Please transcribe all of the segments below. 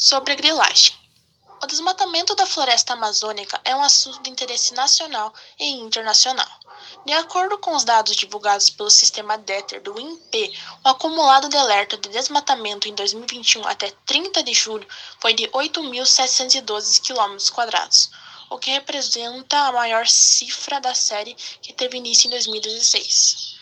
sobre a grilagem. O desmatamento da floresta amazônica é um assunto de interesse nacional e internacional. De acordo com os dados divulgados pelo sistema DETER do INPE, o acumulado de alerta de desmatamento em 2021 até 30 de julho foi de 8.712 km, o que representa a maior cifra da série que teve início em 2016.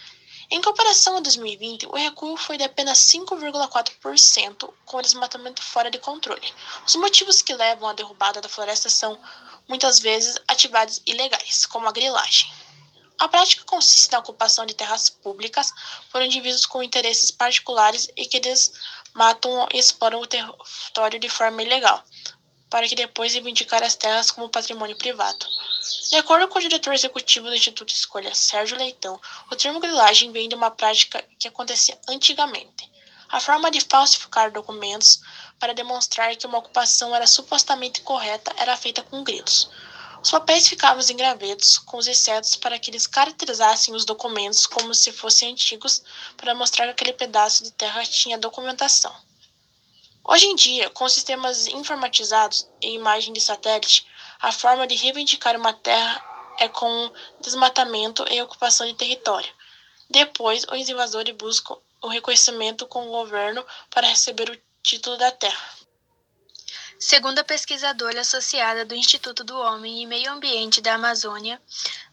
Em comparação a 2020, o recuo foi de apenas 5,4%, com o desmatamento fora de controle. Os motivos que levam à derrubada da floresta são, muitas vezes, atividades ilegais, como a grilagem. A prática consiste na ocupação de terras públicas por indivíduos com interesses particulares e que desmatam e exploram o território de forma ilegal, para que depois reivindicar as terras como patrimônio privado. De acordo com o diretor executivo do Instituto Escolha, Sérgio Leitão, o termo grilagem vem de uma prática que acontecia antigamente. A forma de falsificar documentos para demonstrar que uma ocupação era supostamente correta era feita com grilos. Os papéis ficavam em gravetos com os insetos para que eles caracterizassem os documentos como se fossem antigos, para mostrar que aquele pedaço de terra tinha documentação. Hoje em dia, com sistemas informatizados e imagem de satélite, a forma de reivindicar uma terra é com desmatamento e ocupação de território. Depois, os invasores buscam o reconhecimento com o governo para receber o título da terra. Segundo a pesquisadora associada do Instituto do Homem e Meio Ambiente da Amazônia,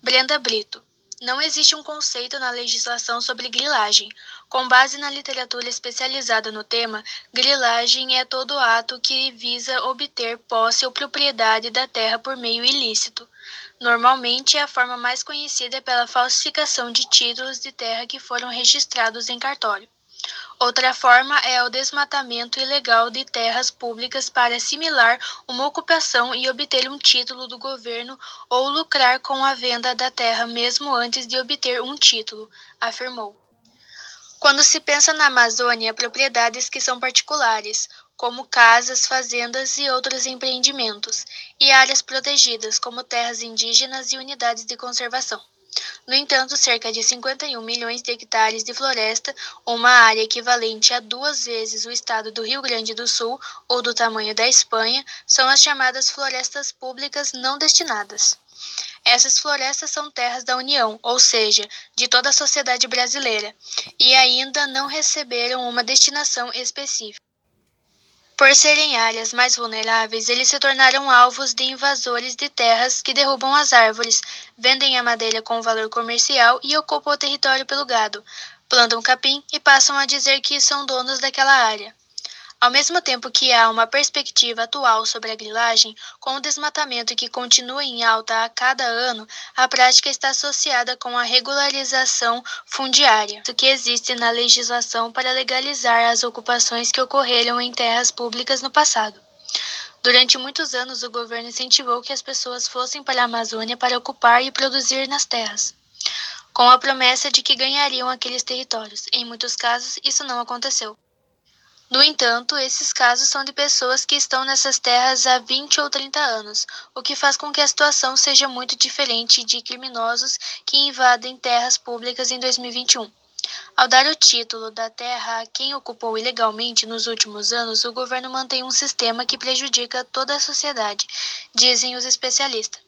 Brenda Brito, não existe um conceito na legislação sobre grilagem. Com base na literatura especializada no tema, grilagem é todo ato que visa obter posse ou propriedade da terra por meio ilícito. Normalmente, a forma mais conhecida é pela falsificação de títulos de terra que foram registrados em cartório. Outra forma é o desmatamento ilegal de terras públicas para assimilar uma ocupação e obter um título do governo ou lucrar com a venda da terra mesmo antes de obter um título, afirmou. Quando se pensa na Amazônia, propriedades que são particulares, como casas, fazendas e outros empreendimentos, e áreas protegidas, como terras indígenas e unidades de conservação. No entanto, cerca de 51 milhões de hectares de floresta, uma área equivalente a duas vezes o estado do Rio Grande do Sul ou do tamanho da Espanha, são as chamadas florestas públicas não destinadas. Essas florestas são terras da União, ou seja, de toda a sociedade brasileira, e ainda não receberam uma destinação específica. Por serem áreas mais vulneráveis, eles se tornaram alvos de invasores de terras que derrubam as árvores, vendem a madeira com valor comercial e ocupam o território pelo gado, plantam capim e passam a dizer que são donos daquela área. Ao mesmo tempo que há uma perspectiva atual sobre a grilagem, com o desmatamento que continua em alta a cada ano, a prática está associada com a regularização fundiária, que existe na legislação para legalizar as ocupações que ocorreram em terras públicas no passado. Durante muitos anos, o governo incentivou que as pessoas fossem para a Amazônia para ocupar e produzir nas terras, com a promessa de que ganhariam aqueles territórios. Em muitos casos, isso não aconteceu. No entanto, esses casos são de pessoas que estão nessas terras há 20 ou 30 anos, o que faz com que a situação seja muito diferente de criminosos que invadem terras públicas em 2021. Ao dar o título da terra a quem ocupou ilegalmente nos últimos anos, o governo mantém um sistema que prejudica toda a sociedade, dizem os especialistas.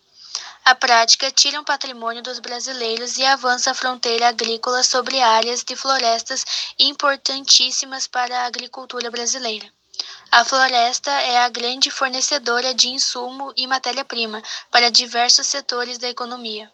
A prática tira um patrimônio dos brasileiros e avança a fronteira agrícola sobre áreas de florestas importantíssimas para a agricultura brasileira. A floresta é a grande fornecedora de insumo e matéria-prima para diversos setores da economia.